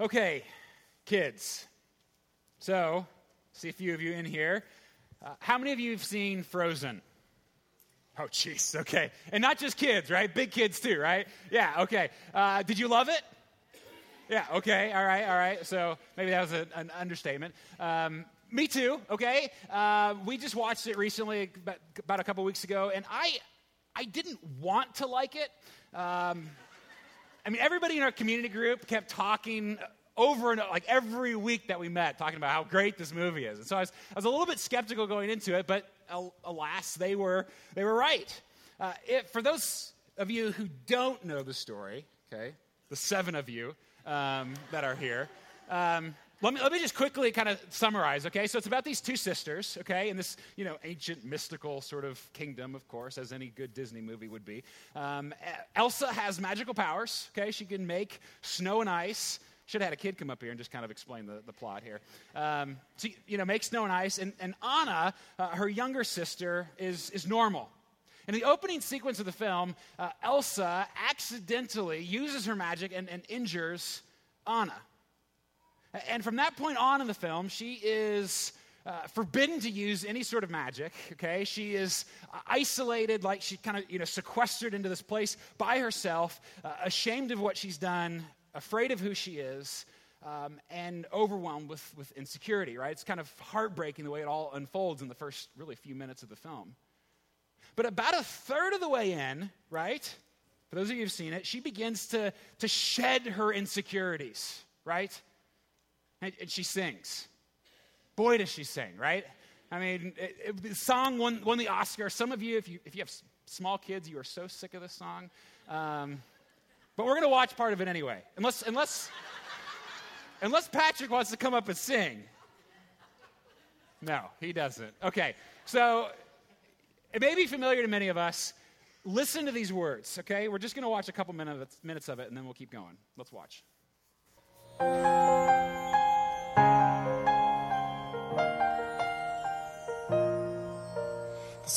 Okay, kids. So, see a few of you in here. Uh, how many of you have seen Frozen? Oh, jeez. Okay, and not just kids, right? Big kids too, right? Yeah. Okay. Uh, did you love it? Yeah. Okay. All right. All right. So maybe that was a, an understatement. Um, me too. Okay. Uh, we just watched it recently, about, a couple weeks ago, and I, I didn't want to like it. Um, I mean, everybody in our community group kept talking over and over, like every week that we met, talking about how great this movie is. And so I was, I was a little bit skeptical going into it, but alas, they were, they were right. Uh, it, for those of you who don't know the story, okay, the seven of you um, that are here, um, let me, let me just quickly kind of summarize, okay? So it's about these two sisters, okay, in this, you know, ancient mystical sort of kingdom, of course, as any good Disney movie would be. Um, Elsa has magical powers, okay? She can make snow and ice. Should have had a kid come up here and just kind of explain the, the plot here. Um, you know, make snow and ice. And, and Anna, uh, her younger sister, is, is normal. In the opening sequence of the film, uh, Elsa accidentally uses her magic and, and injures Anna. And from that point on in the film, she is uh, forbidden to use any sort of magic, okay? She is uh, isolated, like she kind of, you know, sequestered into this place by herself, uh, ashamed of what she's done, afraid of who she is, um, and overwhelmed with, with insecurity, right? It's kind of heartbreaking the way it all unfolds in the first, really, few minutes of the film. But about a third of the way in, right? For those of you who've seen it, she begins to, to shed her insecurities, right? And, she sings. Boy, does she sing, right? I mean, it, it, the song won, won the Oscar. Some of you, if you, if you have small kids, you are so sick of this song. Um, but we're going to watch part of it anyway. Unless, unless, unless Patrick wants to come up and sing. No, he doesn't. Okay, so it may be familiar to many of us. Listen to these words, okay? We're just going to watch a couple minutes, minutes of it and then we'll keep going. Let's watch.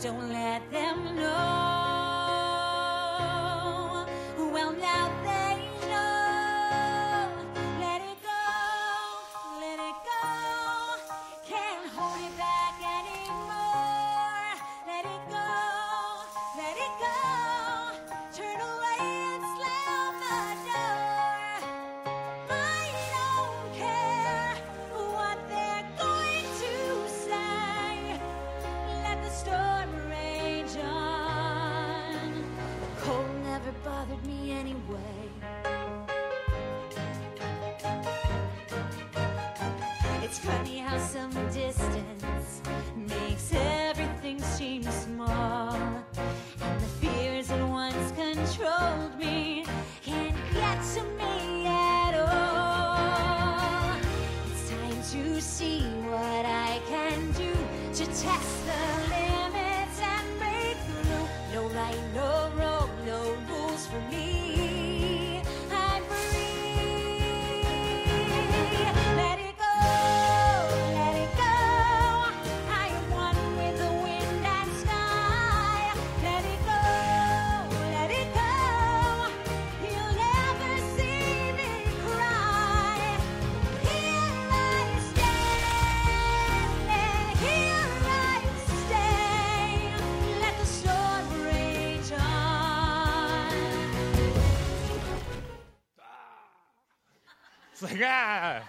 Don't let them know. Test like, ah.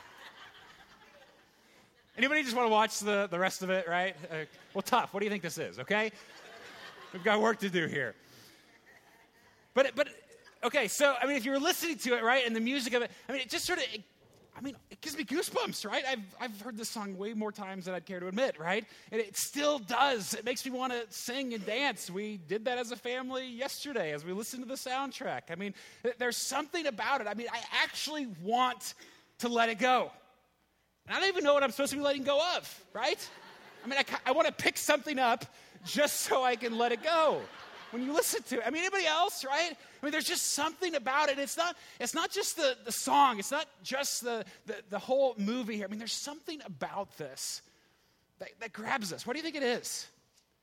Anybody just want to watch the, the rest of it, right? Uh, well, tough. What do you think this is, okay? We've got work to do here. But, but okay, so, I mean, if you were listening to it, right, and the music of it, I mean, it just sort of, it, I mean, it gives me goosebumps, right? I've, I've heard this song way more times than I'd care to admit, right? And it still does. It makes me want to sing and dance. We did that as a family yesterday as we listened to the soundtrack. I mean, there's something about it. I mean, I actually want to let it go. And I don't even know what I'm supposed to be letting go of, right? I mean, I, I want to pick something up just so I can let it go when you listen to it. I mean, anybody else, right? I mean, there's just something about it. It's not, it's not just the, the song, it's not just the, the, the whole movie here. I mean, there's something about this that, that grabs us. What do you think it is?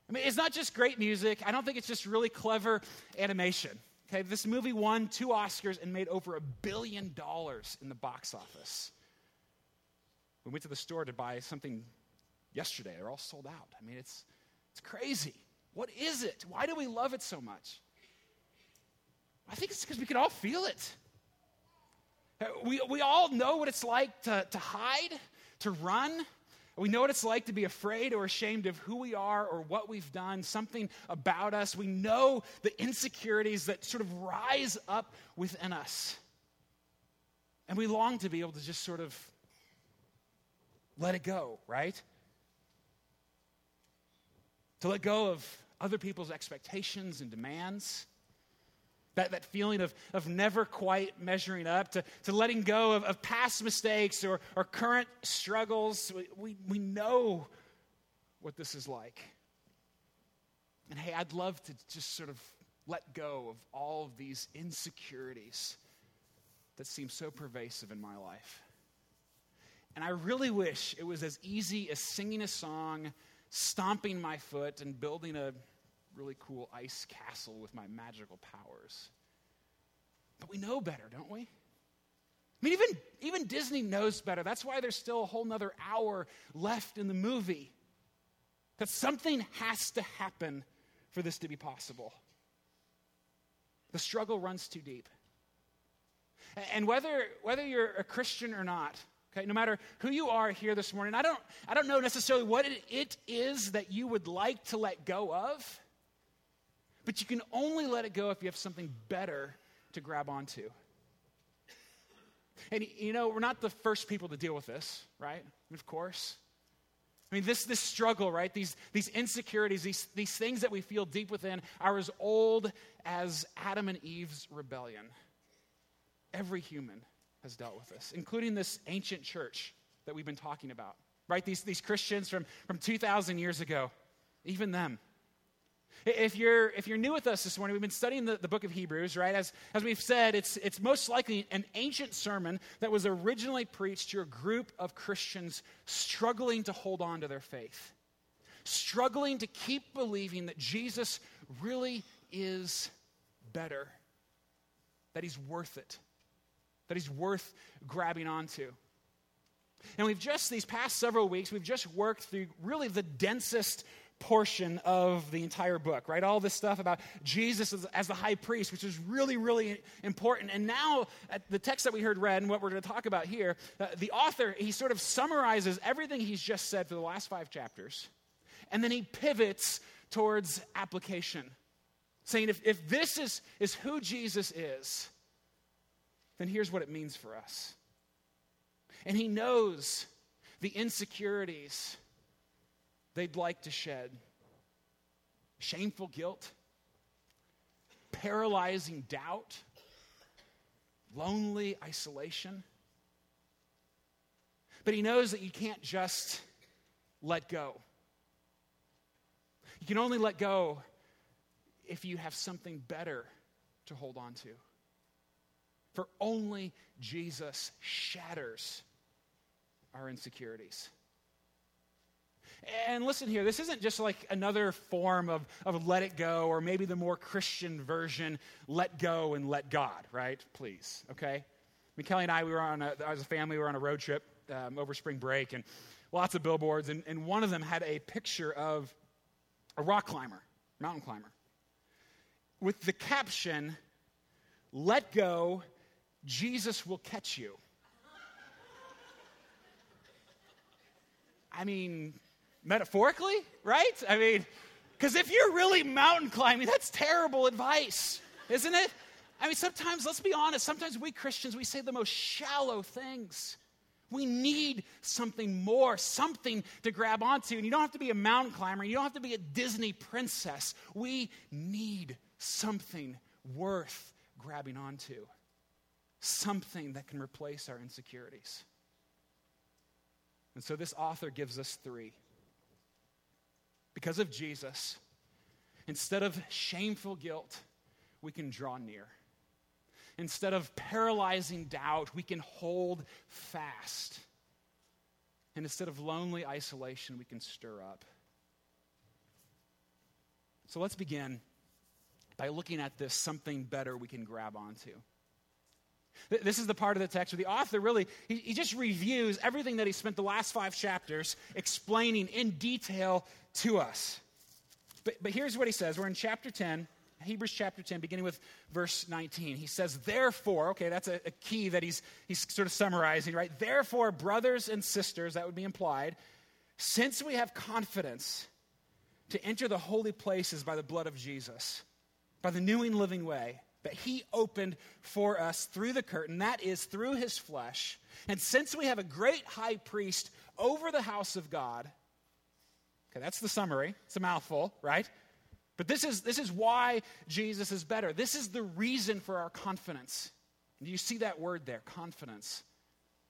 I mean, it's not just great music. I don't think it's just really clever animation. Okay, this movie won two Oscars and made over a billion dollars in the box office. We went to the store to buy something yesterday. They're all sold out. I mean, it's, it's crazy. What is it? Why do we love it so much? I think it's because we can all feel it. Uh, we, we all know what it's like to, to hide, to run. We know what it's like to be afraid or ashamed of who we are or what we've done, something about us. We know the insecurities that sort of rise up within us. And we long to be able to just sort of let it go, right? To let go of other people's expectations and demands. That, that feeling of, of never quite measuring up, to, to letting go of, of past mistakes or, or current struggles. We, we, we know what this is like. And hey, I'd love to just sort of let go of all of these insecurities that seem so pervasive in my life. And I really wish it was as easy as singing a song, stomping my foot, and building a really cool ice castle with my magical powers. But we know better, don't we? I mean, even, even Disney knows better. That's why there's still a whole nother hour left in the movie. That something has to happen for this to be possible. The struggle runs too deep. And whether, whether you're a Christian or not, okay, no matter who you are here this morning, I don't, I don't know necessarily what it, it is that you would like to let go of. But you can only let it go if you have something better to grab onto. And you know, we're not the first people to deal with this, right? Of course. I mean, this, this struggle, right? These, these insecurities, these, these things that we feel deep within are as old as Adam and Eve's rebellion. Every human has dealt with this, including this ancient church that we've been talking about, right? These, these Christians from, from 2,000 years ago, even them. If you're, if you're new with us this morning, we've been studying the, the book of Hebrews, right? As, as we've said, it's, it's most likely an ancient sermon that was originally preached to a group of Christians struggling to hold on to their faith, struggling to keep believing that Jesus really is better, that he's worth it, that he's worth grabbing onto. And we've just, these past several weeks, we've just worked through really the densest portion of the entire book, right? All this stuff about Jesus as, as, the high priest, which is really, really important. And now, the text that we heard read and what we're going to talk about here, uh, the author, he sort of summarizes everything he's just said for the last five chapters. And then he pivots towards application, saying, if, if this is, is who Jesus is, then here's what it means for us. And he knows the insecurities they'd like to shed shameful guilt, paralyzing doubt, lonely isolation. But he knows that you can't just let go. You can only let go if you have something better to hold on to. For only Jesus shatters our insecurities. And listen here, this isn't just like another form of, of let it go, or maybe the more Christian version, let go and let God, right? Please, okay? I mean, Kelly and I, we were on a, as a family, we were on a road trip um, over spring break, and lots of billboards, and, and one of them had a picture of a rock climber, mountain climber, with the caption, let go, Jesus will catch you. I mean, metaphorically, right? I mean, because if you're really mountain climbing, that's terrible advice, isn't it? I mean, sometimes, let's be honest, sometimes we Christians, we say the most shallow things. We need something more, something to grab onto. And you don't have to be a mountain climber, you don't have to be a Disney princess. We need something worth grabbing onto, something that can replace our insecurities. And so this author gives us three. Because of Jesus, instead of shameful guilt, we can draw near. Instead of paralyzing doubt, we can hold fast. And instead of lonely isolation, we can stir up. So let's begin by looking at this something better we can grab onto. This is the part of the text where the author really, he, he, just reviews everything that he spent the last five chapters explaining in detail to us. But, but here's what he says. We're in chapter 10, Hebrews chapter 10, beginning with verse 19. He says, Therefore, okay, that's a, a key that he's, he's sort of summarizing, right? Therefore, brothers and sisters, that would be implied, since we have confidence to enter the holy places by the blood of Jesus, by the new and living way that he opened for us through the curtain, that is, through his flesh. And since we have a great high priest over the house of God, okay, that's the summary. It's a mouthful, right? But this is, this is why Jesus is better. This is the reason for our confidence. And you see that word there, confidence.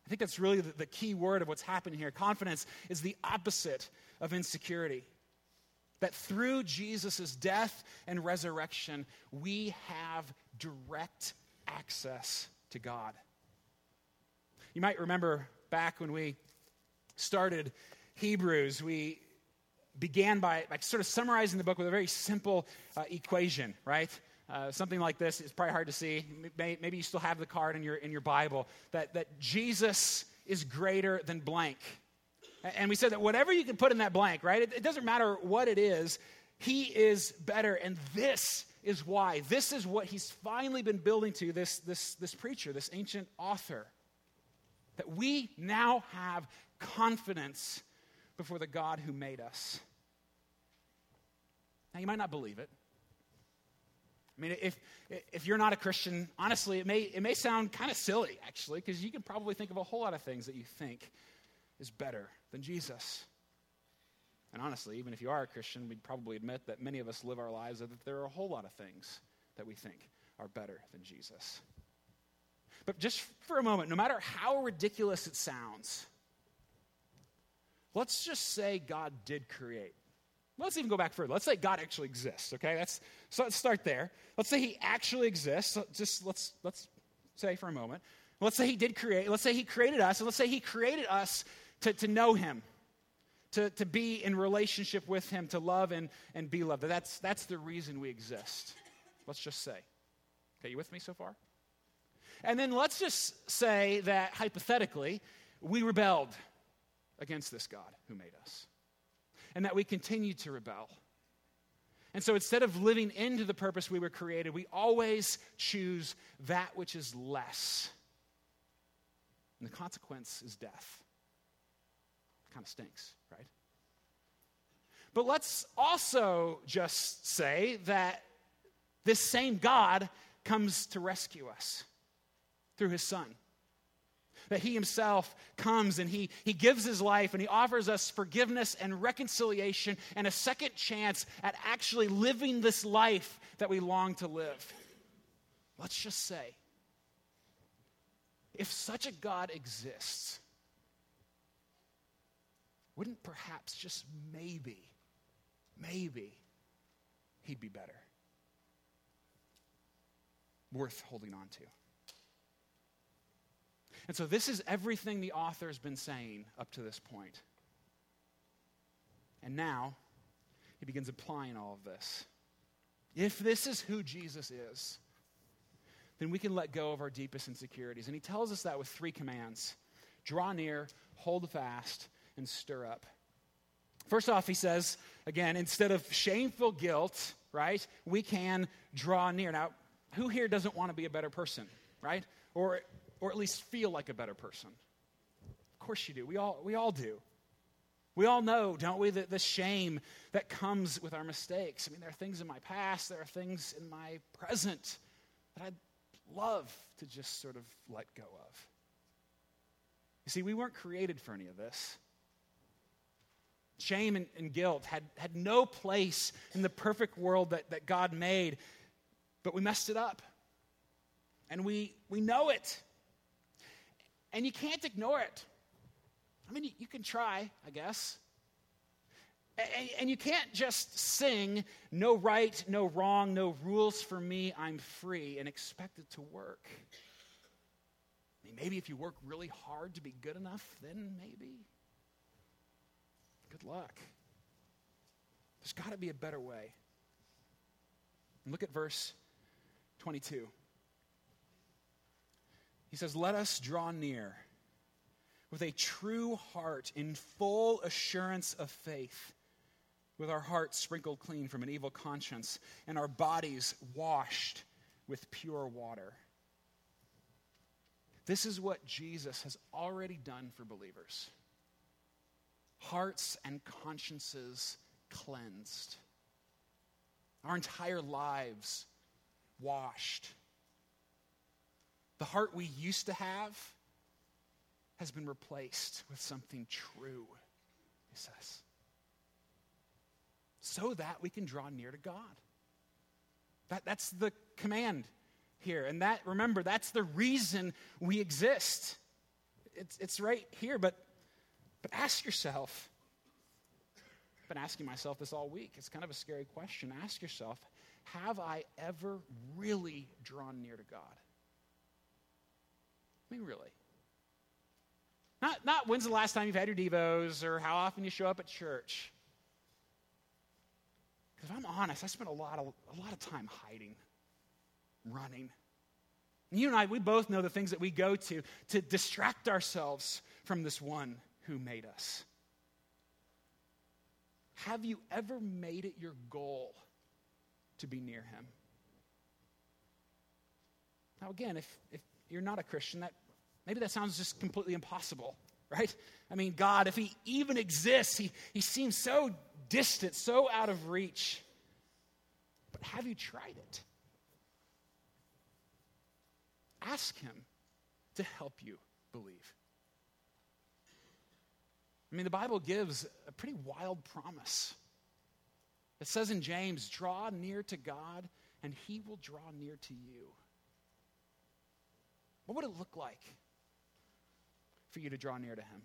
I think that's really the, the key word of what's happening here. Confidence is the opposite of insecurity that through Jesus' death and resurrection, we have direct access to God. You might remember back when we started Hebrews, we began by, sort of summarizing the book with a very simple uh, equation, right? Uh, something like this is probably hard to see. Maybe you still have the card in your, in your Bible that, that Jesus is greater than blank. And we said that whatever you can put in that blank, right? It, it doesn't matter what it is, he is better. And this is why. This is what he's finally been building to, this, this, this preacher, this ancient author. That we now have confidence before the God who made us. Now, you might not believe it. I mean, if, if you're not a Christian, honestly, it may, it may sound kind of silly, actually, because you can probably think of a whole lot of things that you think is better than Jesus. And honestly, even if you are a Christian, we'd probably admit that many of us live our lives that there are a whole lot of things that we think are better than Jesus. But just for a moment, no matter how ridiculous it sounds, let's just say God did create. Let's even go back further. Let's say God actually exists, okay? That's, so let's start there. Let's say he actually exists. So Just let's, let's say for a moment. Let's say he did create. Let's say he created us. And let's say he created us to, to know him, to, to be in relationship with him, to love and, and be loved. That's, that's the reason we exist. Let's just say. Okay, you with me so far? And then let's just say that hypothetically, we rebelled against this God who made us, and that we continue to rebel. And so instead of living into the purpose we were created, we always choose that which is less. And the consequence is death. Kind of stinks, right? But let's also just say that this same God comes to rescue us through his son. That he himself comes and he, he gives his life and he offers us forgiveness and reconciliation and a second chance at actually living this life that we long to live. Let's just say if such a God exists, wouldn't perhaps just maybe, maybe he'd be better? Worth holding on to. And so, this is everything the author has been saying up to this point. And now, he begins applying all of this. If this is who Jesus is, then we can let go of our deepest insecurities. And he tells us that with three commands draw near, hold fast, and stir up. First off, he says, again, instead of shameful guilt, right, we can draw near. Now, who here doesn't want to be a better person, right? Or, or at least feel like a better person? Of course you do. We all, we all do. We all know, don't we, that the shame that comes with our mistakes. I mean, there are things in my past, there are things in my present that I'd love to just sort of let go of. You see, we weren't created for any of this. Shame and, and guilt had, had no place in the perfect world that, that God made, but we messed it up. And we, we know it. And you can't ignore it. I mean, you, you can try, I guess. And, and you can't just sing, no right, no wrong, no rules for me, I'm free, and expect it to work. I mean, maybe if you work really hard to be good enough, then maybe. Good luck. There's got to be a better way. Look at verse 22. He says, Let us draw near with a true heart in full assurance of faith, with our hearts sprinkled clean from an evil conscience and our bodies washed with pure water. This is what Jesus has already done for believers hearts and consciences cleansed, our entire lives washed. The heart we used to have has been replaced with something true, he says. So that we can draw near to God. That, that's the command here. And that, remember, that's the reason we exist. It's, it's right here, but, but ask yourself. I've been asking myself this all week. It's kind of a scary question. Ask yourself Have I ever really drawn near to God? I mean, really. Not, not when's the last time you've had your Devos or how often you show up at church. Because if I'm honest, I spend a lot of, a lot of time hiding, running. And you and I, we both know the things that we go to to distract ourselves from this one who made us. Have you ever made it your goal to be near him? Now, again, if, if you're not a Christian, that maybe that sounds just completely impossible, right? I mean, God, if He even exists, He, he seems so distant, so out of reach. But have you tried it? Ask Him to help you believe. I mean, the Bible gives a pretty wild promise. It says in James, draw near to God, and he will draw near to you. What would it look like for you to draw near to Him?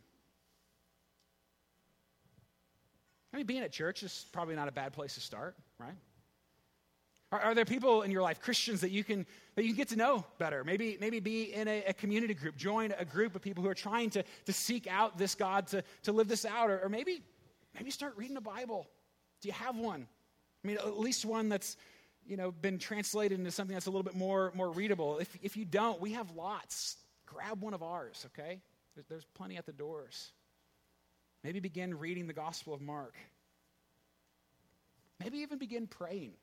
I mean, being at church is probably not a bad place to start, right? Are, are, there people in your life, Christians, that you can that you can get to know better? Maybe, maybe be in a, a, community group, join a group of people who are trying to, to seek out this God to, to live this out, or, or maybe maybe start reading the Bible. Do you have one? I mean, at least one that's you know, been translated into something that's a little bit more, more readable. If, if you don't, we have lots. Grab one of ours, okay? There's, there's plenty at the doors. Maybe begin reading the Gospel of Mark. Maybe even begin praying.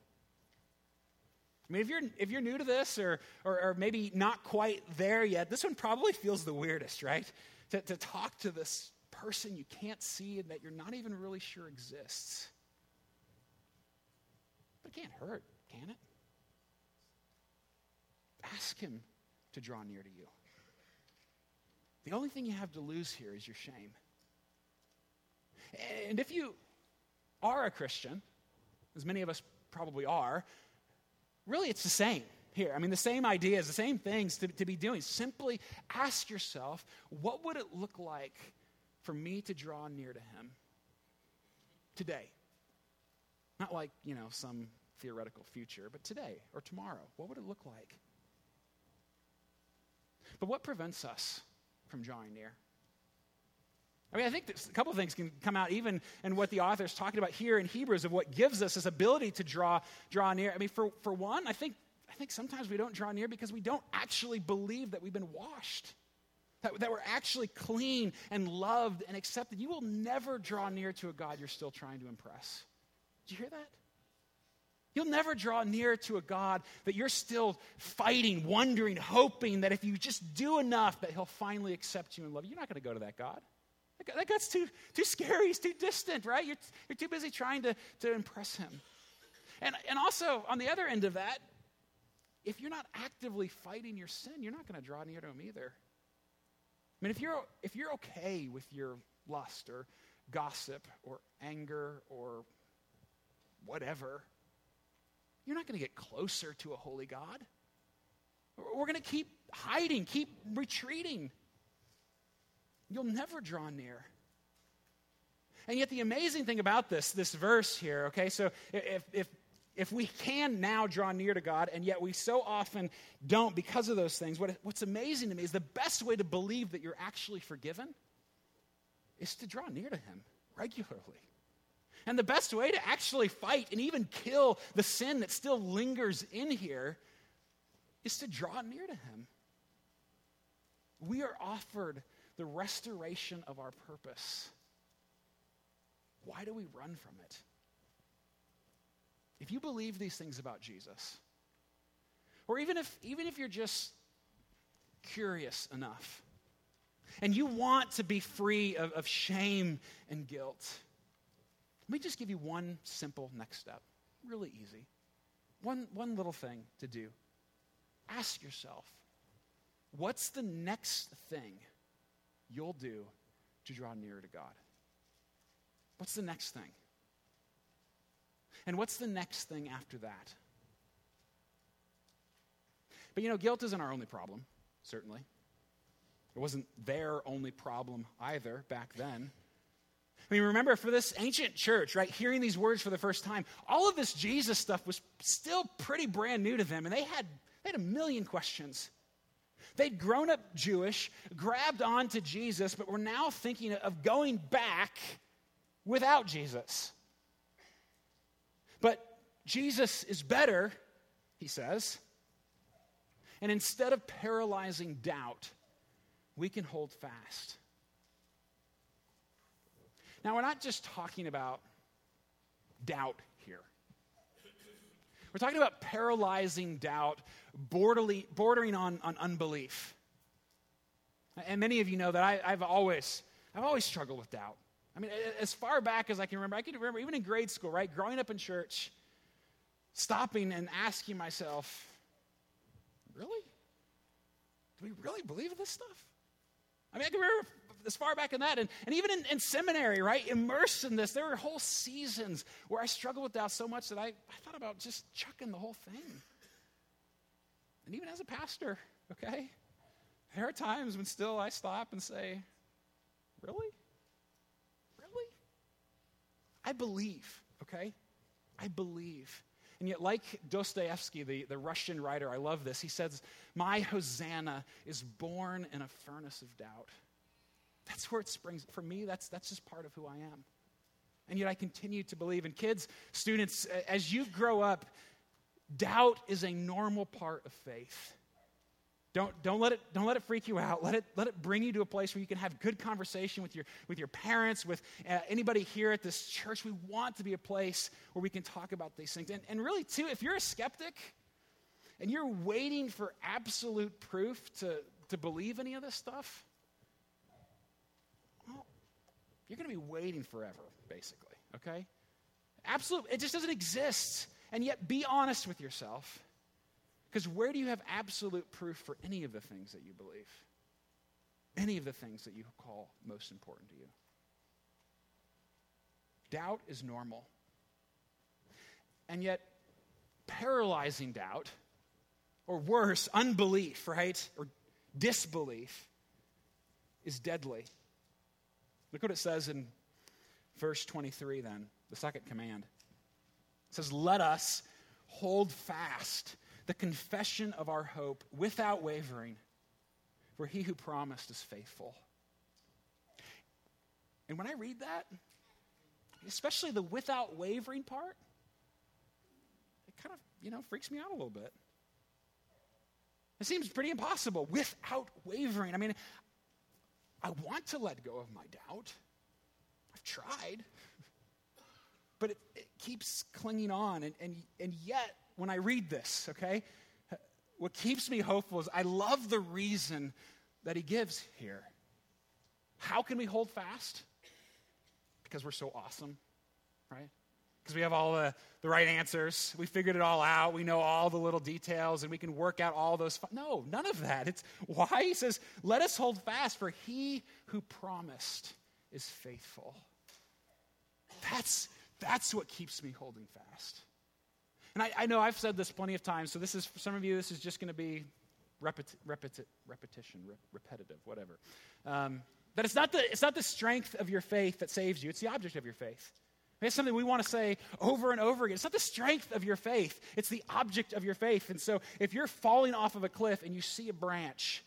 I mean, if you're, if you're new to this or, or, or, maybe not quite there yet, this one probably feels the weirdest, right? To, to talk to this person you can't see and that you're not even really sure exists. But it can't hurt can it? Ask Him to draw near to you. The only thing you have to lose here is your shame. And if you are a Christian, as many of us probably are, really it's the same here. I mean, the same ideas, the same things to, to be doing. Simply ask yourself, what would it look like for me to draw near to Him today? Not like, you know, some theoretical future, but today or tomorrow, what would it look like? But what prevents us from drawing near? I mean, I think a couple things can come out even in what the author is talking about here in Hebrews of what gives us this ability to draw, draw near. I mean, for, for one, I think, I think sometimes we don't draw near because we don't actually believe that we've been washed, that, that we're actually clean and loved and accepted. You will never draw near to a God you're still trying to impress. Did you hear that? You'll never draw near to a God that you're still fighting, wondering, hoping that if you just do enough, that He'll finally accept you and love you. You're not going to go to that God. That God's too, too scary. He's too distant, right? You're, you're too busy trying to, to impress Him. And, and also, on the other end of that, if you're not actively fighting your sin, you're not going to draw near to Him either. I mean, if you're, if you're okay with your lust or gossip or anger or whatever, you're not going to get closer to a holy God. We're going to keep hiding, keep retreating. You'll never draw near. And yet, the amazing thing about this, this verse here, okay, so if, if, if we can now draw near to God, and yet we so often don't because of those things, what, what's amazing to me is the best way to believe that you're actually forgiven is to draw near to Him regularly. And the best way to actually fight and even kill the sin that still lingers in here is to draw near to Him. We are offered the restoration of our purpose. Why do we run from it? If you believe these things about Jesus, or even if, even if you're just curious enough and you want to be free of, of shame and guilt, let me just give you one simple next step. Really easy. One, one little thing to do. Ask yourself, what's the next thing you'll do to draw nearer to God? What's the next thing? And what's the next thing after that? But you know, guilt isn't our only problem, certainly. It wasn't their only problem either back then. I mean, remember, for this ancient church, right, hearing these words for the first time, all of this Jesus stuff was still pretty brand new to them, and they had, they had a million questions. They'd grown up Jewish, grabbed on to Jesus, but were now thinking of going back without Jesus. But Jesus is better, he says. And instead of paralyzing doubt, we can hold fast. Now, we're not just talking about doubt here. We're talking about paralyzing doubt, bordering on, on unbelief. And many of you know that I, I've, always, I've always struggled with doubt. I mean, as far back as I can remember, I can remember even in grade school, right? Growing up in church, stopping and asking myself, really? Do we really believe this stuff? I mean, I can remember as far back in that. And, and even in, in, seminary, right, immersed in this, there were whole seasons where I struggled with doubt so much that I, I thought about just chucking the whole thing. And even as a pastor, okay, there are times when still I stop and say, Really? Really? I believe, okay? I believe. And yet, like Dostoevsky, the, the Russian writer, I love this. He says, My Hosanna is born in a furnace of doubt. That's where it springs. For me, that's, that's just part of who I am. And yet I continue to believe. And kids, students, as you grow up, doubt is a normal part of faith. Don't, don't, let it, don't let it freak you out. Let it, let it bring you to a place where you can have good conversation with your, with your parents, with uh, anybody here at this church. We want to be a place where we can talk about these things. And, and really, too, if you're a skeptic and you're waiting for absolute proof to, to believe any of this stuff, you're going to be waiting forever, basically, okay? Absolute, it just doesn't exist. And yet, be honest with yourself. Because where do you have absolute proof for any of the things that you believe? Any of the things that you call most important to you? Doubt is normal. And yet, paralyzing doubt, or worse, unbelief, right? Or disbelief, is deadly. Look what it says in verse 23, then, the second command. It says, Let us hold fast the confession of our hope without wavering, for he who promised is faithful. And when I read that, especially the without wavering part, it kind of, you know, freaks me out a little bit. It seems pretty impossible without wavering. I mean, I want to let go of my doubt. I've tried. But it, it keeps clinging on. And, and, and yet, when I read this, okay, what keeps me hopeful is I love the reason that he gives here. How can we hold fast? Because we're so awesome, right? Because we have all the, the right answers. We figured it all out. We know all the little details and we can work out all those. no, none of that. It's why he says, let us hold fast, for he who promised is faithful. That's, that's what keeps me holding fast. And I, I know I've said this plenty of times, so this is, for some of you, this is just going to be repeti- repeti- repetition, re- repetitive, whatever. Um, but it's not, the, it's not the strength of your faith that saves you, it's the object of your faith. It's something we want to say over and over again. It's not the strength of your faith, it's the object of your faith. And so if you're falling off of a cliff and you see a branch,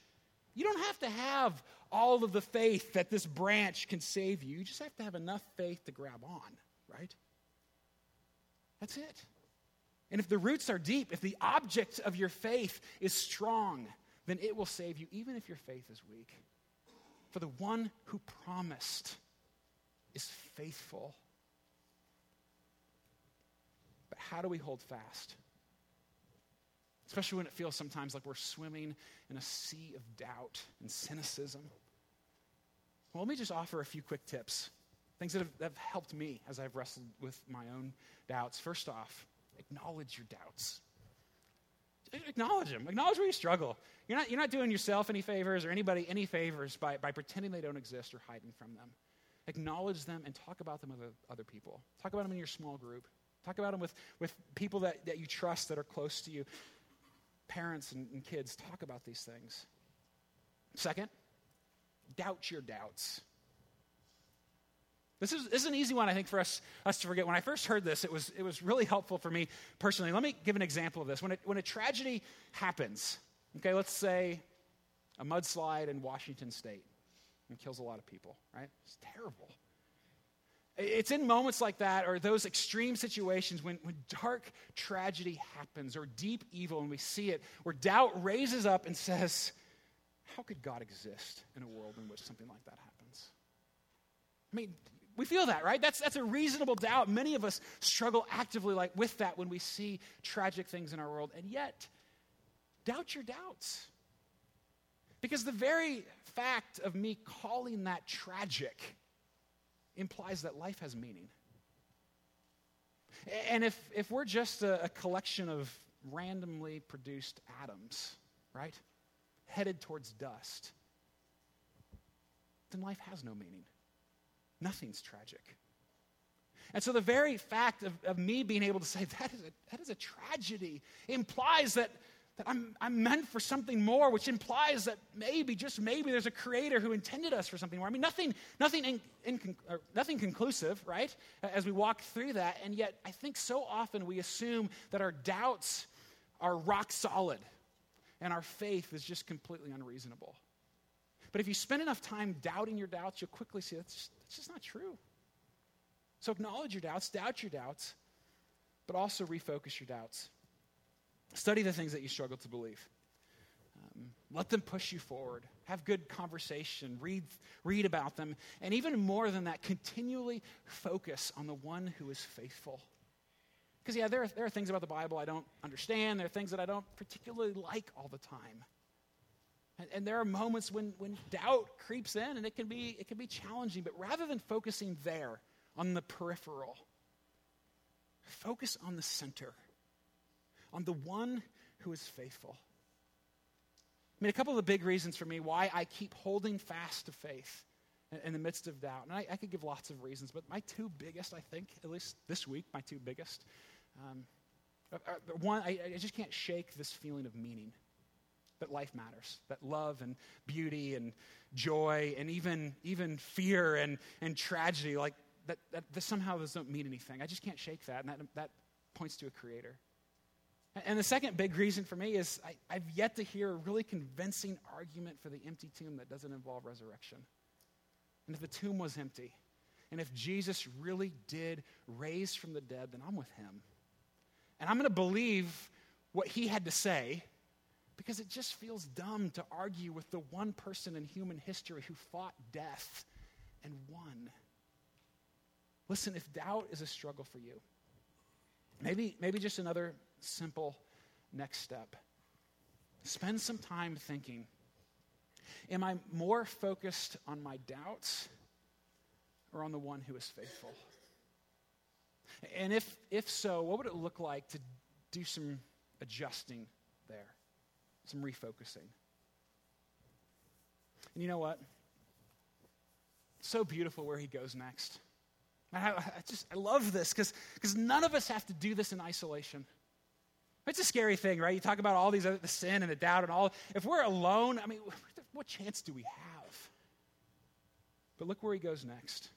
you don't have to have all of the faith that this branch can save you. You just have to have enough faith to grab on, right? That's it. And if the roots are deep, if the object of your faith is strong, then it will save you, even if your faith is weak. For the one who promised is faithful. But how do we hold fast? Especially when it feels sometimes like we're swimming in a sea of doubt and cynicism. Well, let me just offer a few quick tips, things that have, have helped me as I've wrestled with my own doubts. First off, acknowledge your doubts. Acknowledge them. Acknowledge where you struggle. You're not, you're not doing yourself any favors or anybody any favors by, by pretending they don't exist or hiding from them. Acknowledge them and talk about them with other people. Talk about them in your small group. Talk about them with, with people that, that you trust that are close to you. Parents and, and kids, talk about these things. Second, doubt your doubts. This is, this is an easy one, I think, for us, us to forget. When I first heard this, it was, it was really helpful for me personally. Let me give an example of this. When, it, when a tragedy happens, okay, let's say a mudslide in Washington state and kills a lot of people, right? It's terrible. It's in moments like that or those extreme situations when, when dark tragedy happens or deep evil and we see it, where doubt raises up and says, How could God exist in a world in which something like that happens? I mean, we feel that, right? That's, that's a reasonable doubt. Many of us struggle actively like with that when we see tragic things in our world. And yet, doubt your doubts. Because the very fact of me calling that tragic implies that life has meaning. And if, if we're just a, a collection of randomly produced atoms, right, headed towards dust, then life has no meaning. Nothing's tragic. And so the very fact of, of me being able to say that is a, that is a tragedy implies that, that I'm, I'm meant for something more, which implies that maybe, just maybe, there's a creator who intended us for something more. I mean, nothing, nothing, in, in, uh, nothing conclusive, right, as we walk through that. And yet, I think so often we assume that our doubts are rock solid and our faith is just completely unreasonable. But if you spend enough time doubting your doubts, you'll quickly see that's just, that's just not true. So acknowledge your doubts, doubt your doubts, but also refocus your doubts. Study the things that you struggle to believe. Um, let them push you forward. Have good conversation. Read, read about them. And even more than that, continually focus on the one who is faithful. Because, yeah, there are, there are things about the Bible I don't understand. There are things that I don't particularly like all the time. And, and, there are moments when, when doubt creeps in and it can, be, it can be challenging. But rather than focusing there on the peripheral, focus on the center, on the one who is faithful. I mean, a couple of the big reasons for me why I keep holding fast to faith in, the midst of doubt. And I, I, could give lots of reasons, but my two biggest, I think, at least this week, my two biggest. Um, one, I, I just can't shake this feeling of meaning that life matters, that love and beauty and joy and even, even fear and, and tragedy, like that, that, that somehow don't mean anything. I just can't shake that, and that, that points to a creator. And the second big reason for me is I, I've yet to hear a really convincing argument for the empty tomb that doesn't involve resurrection. And if the tomb was empty, and if Jesus really did raise from the dead, then I'm with him. And I'm going to believe what he had to say because it just feels dumb to argue with the one person in human history who fought death and won. Listen, if doubt is a struggle for you, maybe, maybe just another simple next step. Spend some time thinking Am I more focused on my doubts or on the one who is faithful? And if, if so, what would it look like to do some adjusting there, some refocusing? And you know what? so beautiful where he goes next. I, I just I love this because none of us have to do this in isolation. It's a scary thing, right? You talk about all these other, the sin and the doubt and all. If we're alone, I mean, what chance do we have? But look where he goes next.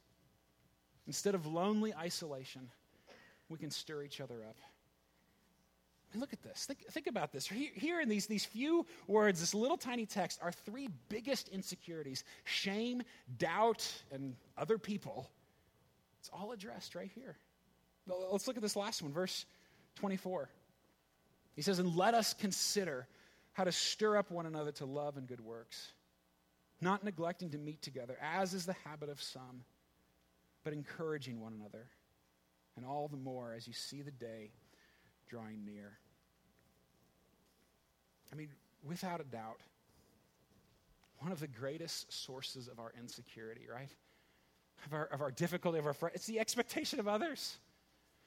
Instead of lonely isolation, we can stir each other up. And look at this. Think, think about this. Here, here in these, these few words, this little tiny text, are three biggest insecurities shame, doubt, and other people. It's all addressed right here. Let's look at this last one, verse 24. He says, And let us consider how to stir up one another to love and good works, not neglecting to meet together, as is the habit of some, but encouraging one another, and all the more as you see the day drawing near. I mean, without a doubt, one of the greatest sources of our insecurity, right? Of our, of our difficulty, of our it's the expectation of others.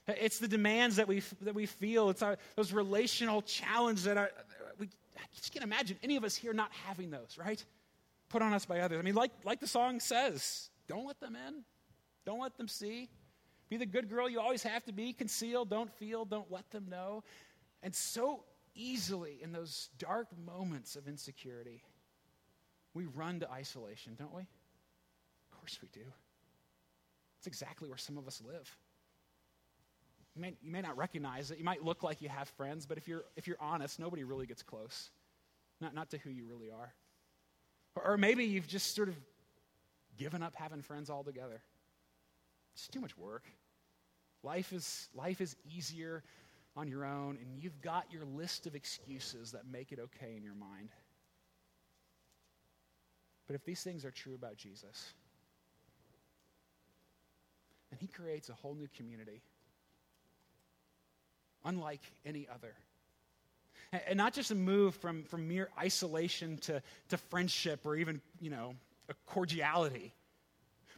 It's the demands that we, that we feel. It's our, those relational challenges that are, we I just can't imagine any of us here not having those, right? Put on us by others. I mean, like, like the song says, don't let them in. Don't let them see. Be the good girl you always have to be. Conceal, don't feel, don't let them know. And so easily in those dark moments of insecurity, we run to isolation, don't we? Of course we do. It's exactly where some of us live. You may, you may not recognize it. You might look like you have friends, but if you're, if you're honest, nobody really gets close. Not, not to who you really are. Or, or maybe you've just sort of given up having friends altogether. It's too much work. Life is, life is easier on your own, and you've got your list of excuses that make it okay in your mind. But if these things are true about Jesus, then he creates a whole new community, unlike any other. And not just a move from, from mere isolation to, to friendship or even, you know, a cordiality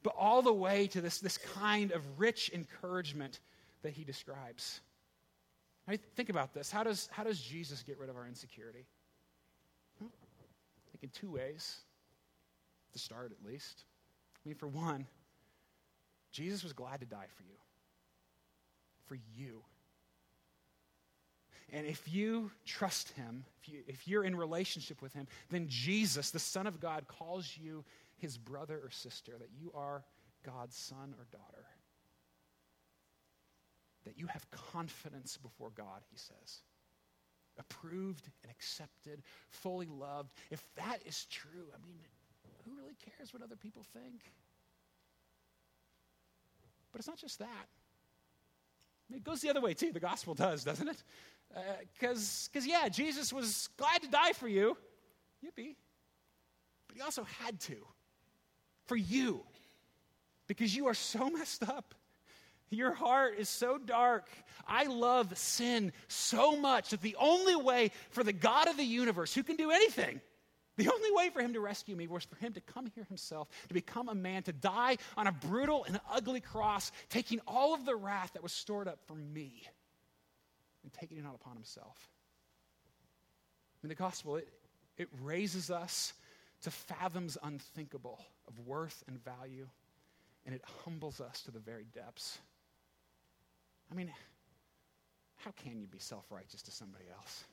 but all the way to this, this kind of rich encouragement that he describes. I mean, think about this. How does, how does Jesus get rid of our insecurity? I think in two ways, to start at least. I mean, for one, Jesus was glad to die for you. For you. And if you trust him, if, you, if you're in relationship with him, then Jesus, the Son of God, calls you his brother or sister, that you are God's son or daughter. That you have confidence before God, he says. Approved and accepted, fully loved. If that is true, I mean, who really cares what other people think? But it's not just that. It goes the other way, too. The gospel does, doesn't it? Because, uh, yeah, Jesus was glad to die for you. Yippee. But he also had to for you because you are so messed up. Your heart is so dark. I love sin so much that the only way for the God of the universe, who can do anything, the only way for him to rescue me was for him to come here himself, to become a man, to die on a brutal and ugly cross, taking all of the wrath that was stored up for me and taking it out upon himself. In the gospel, it, it raises us to fathoms unthinkable of worth and value, and it humbles us to the very depths. I mean, how can you be self righteous to somebody else?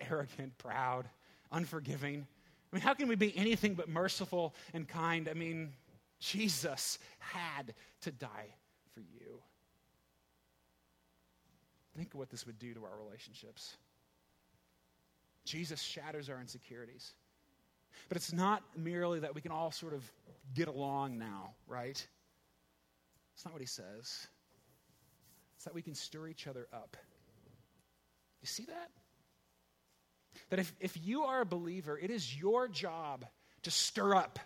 Arrogant, proud, unforgiving. I mean, how can we be anything but merciful and kind? I mean, Jesus had to die for you. Think of what this would do to our relationships. Jesus shatters our insecurities. But it's not merely that we can all sort of get along now, right? It's not what he says. It's that we can stir each other up. You see that? That if, if you are a believer, it is your job to stir up,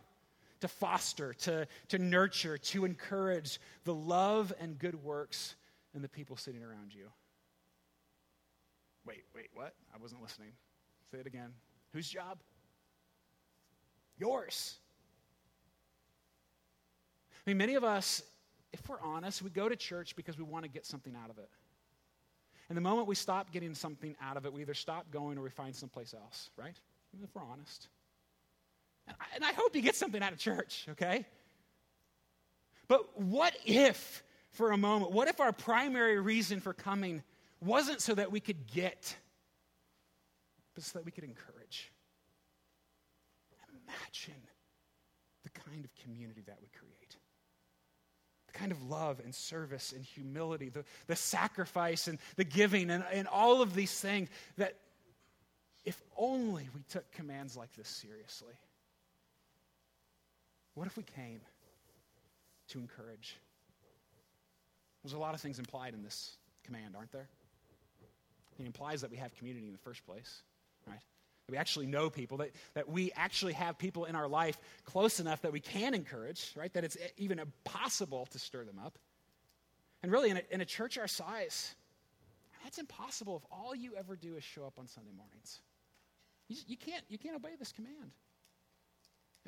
to foster, to, to nurture, to encourage the love and good works in the people sitting around you. Wait, wait, what? I wasn't listening. Say it again. Whose job? Yours. I mean, many of us if we're honest, we go to church because we want to get something out of it. And the moment we stop getting something out of it, we either stop going or we find someplace else, right? If we're honest. And I, and I hope you get something out of church, okay? But what if, for a moment, what if our primary reason for coming wasn't so that we could get, but so that we could encourage? Imagine the kind of community that would create. The kind of love and service and humility, the, the sacrifice and the giving and, and all of these things that if only we took commands like this seriously. What if we came to encourage? There's a lot of things implied in this command, aren't there? It implies that we have community in the first place, right? We actually know people, that, that we actually have people in our life close enough that we can encourage, right? That it's even possible to stir them up. And really, in a, in a church our size, that's impossible if all you ever do is show up on Sunday mornings. You, you, can't, you can't obey this command.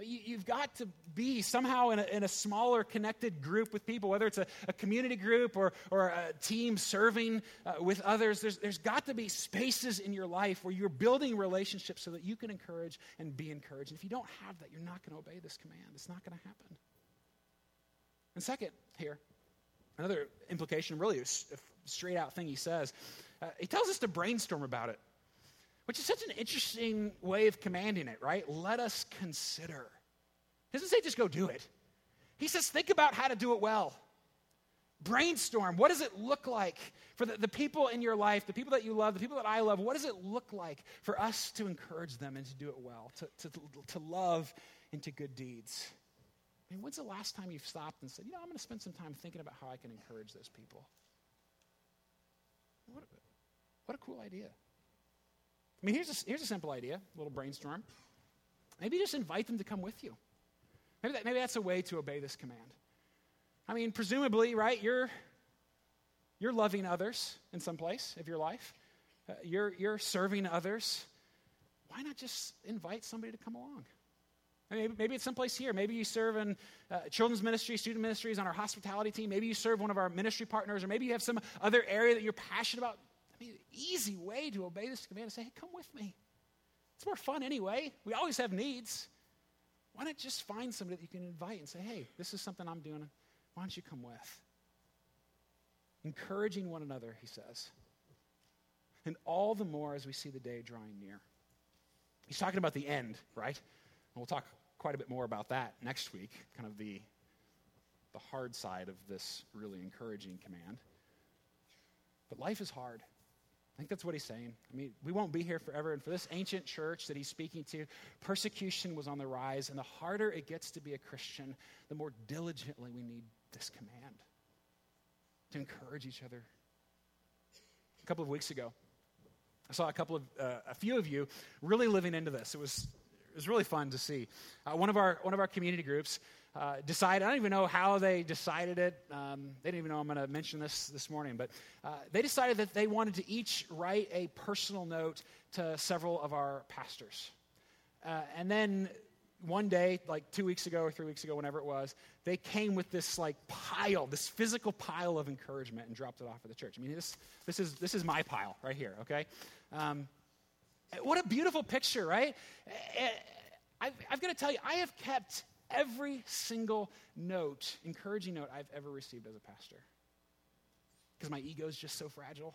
You, have got to be somehow in a, in a, smaller connected group with people, whether it's a, a community group or, or a team serving uh, with others. There's, there's got to be spaces in your life where you're building relationships so that you can encourage and be encouraged. And if you don't have that, you're not going to obey this command. It's not going to happen. And second, here, another implication, really a straight out thing he says, uh, he tells us to brainstorm about it which is such an interesting way of commanding it, right? Let us consider. He doesn't say just go do it. He says think about how to do it well. Brainstorm. What does it look like for the, the people in your life, the people that you love, the people that I love? What does it look like for us to encourage them and to do it well, to, to, to love into good deeds? I mean, when's the last time you've stopped and said, you know, I'm going to spend some time thinking about how I can encourage those people? What, what a cool idea. I mean, here's a, here's a simple idea, a little brainstorm. Maybe just invite them to come with you. Maybe, that, maybe that's a way to obey this command. I mean, presumably, right, you're, you're loving others in some place of your life, uh, you're, you're serving others. Why not just invite somebody to come along? I mean, maybe, maybe it's someplace here. Maybe you serve in uh, children's ministry, student ministries on our hospitality team. Maybe you serve one of our ministry partners, or maybe you have some other area that you're passionate about. I mean, easy way to obey this command is say, hey, come with me. It's more fun anyway. We always have needs. Why not just find somebody that you can invite and say, hey, this is something I'm doing. Why don't you come with? Encouraging one another, he says. And all the more as we see the day drawing near. He's talking about the end, right? And we'll talk quite a bit more about that next week, kind of the, the hard side of this really encouraging command. But life is hard. I think that's what he's saying. I mean, we won't be here forever. And for this ancient church that he's speaking to, persecution was on the rise. And the harder it gets to be a Christian, the more diligently we need this command to encourage each other. A couple of weeks ago, I saw a couple of, uh, a few of you really living into this. It was, it was really fun to see. Uh, one, of our, one of our community groups uh, decided, I don't even know how they decided it. Um, they didn't even know I'm going to mention this this morning, but uh, they decided that they wanted to each write a personal note to several of our pastors. Uh, and then one day, like two weeks ago or three weeks ago, whenever it was, they came with this like pile, this physical pile of encouragement and dropped it off at the church. I mean, this, this, is, this is my pile right here, okay? Um, what a beautiful picture, right? I've, I've got to tell you, I have kept every single note, encouraging note I've ever received as a pastor. Because my ego is just so fragile.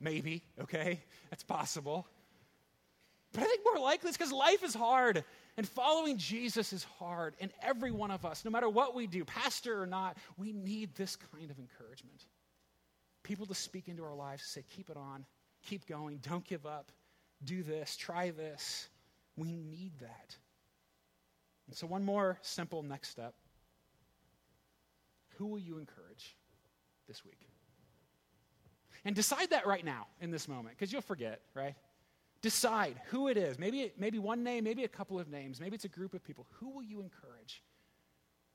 Maybe, okay? That's possible. But I think more likely it's because life is hard and following Jesus is hard. And every one of us, no matter what we do, pastor or not, we need this kind of encouragement. People to speak into our lives, say, keep it on, keep going, don't give up, do this, try this. We need that. And so, one more simple next step. Who will you encourage this week? And decide that right now in this moment, because you'll forget, right? Decide who it is. Maybe, maybe one name, maybe a couple of names, maybe it's a group of people. Who will you encourage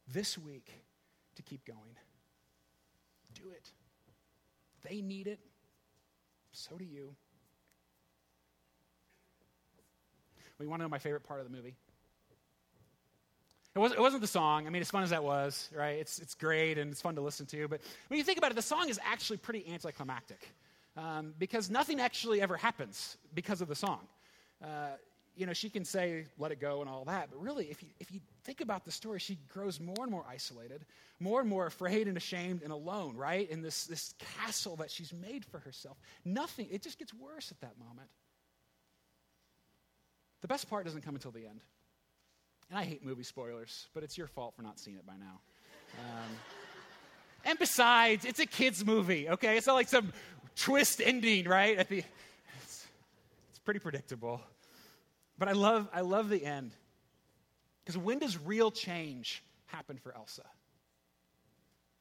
this week to keep going? Do it. They need it. So do you. We want to know my favorite part of the movie? It wasn't, it wasn't the song. I mean, as fun as that was, right? It's, it's great and it's fun to listen to. But when you think about it, the song is actually pretty anticlimactic um, because nothing actually ever happens because of the song. Uh, you know, she can say, let it go and all that, but really, if you, if you think about the story, she grows more and more isolated, more and more afraid and ashamed and alone, right? In this, this castle that she's made for herself. Nothing, it just gets worse at that moment. The best part doesn't come until the end. And I hate movie spoilers, but it's your fault for not seeing it by now. Um, and besides, it's a kid's movie, okay? It's not like some twist ending, right? At the, it's, it's pretty predictable. But I love, I love the end. Because when does real change happen for Elsa?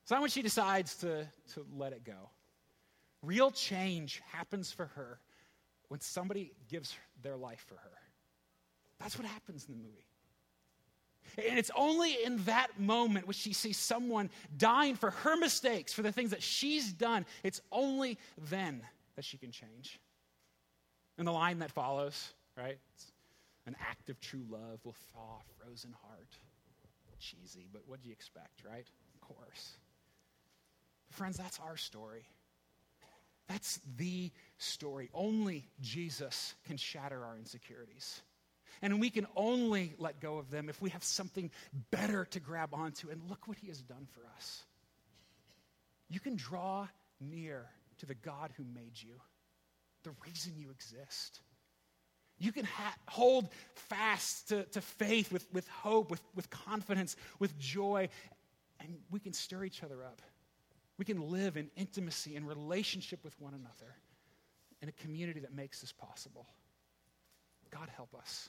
It's not when she decides to, to let it go. Real change happens for her when somebody gives their life for her. That's what happens in the movie. And it's only in that moment when she sees someone dying for her mistakes, for the things that she's done, it's only then that she can change. And the line that follows, right? It's an act of true love will thaw a frozen heart. Cheesy, but what do you expect, right? Of course. Friends, that's our story. That's the story. Only Jesus can shatter our insecurities. And we can only let go of them if we have something better to grab onto. And look what he has done for us. You can draw near to the God who made you, the reason you exist. You can ha- hold fast to, to faith with, with hope, with, with confidence, with joy, and we can stir each other up. We can live in intimacy and relationship with one another in a community that makes this possible. God help us.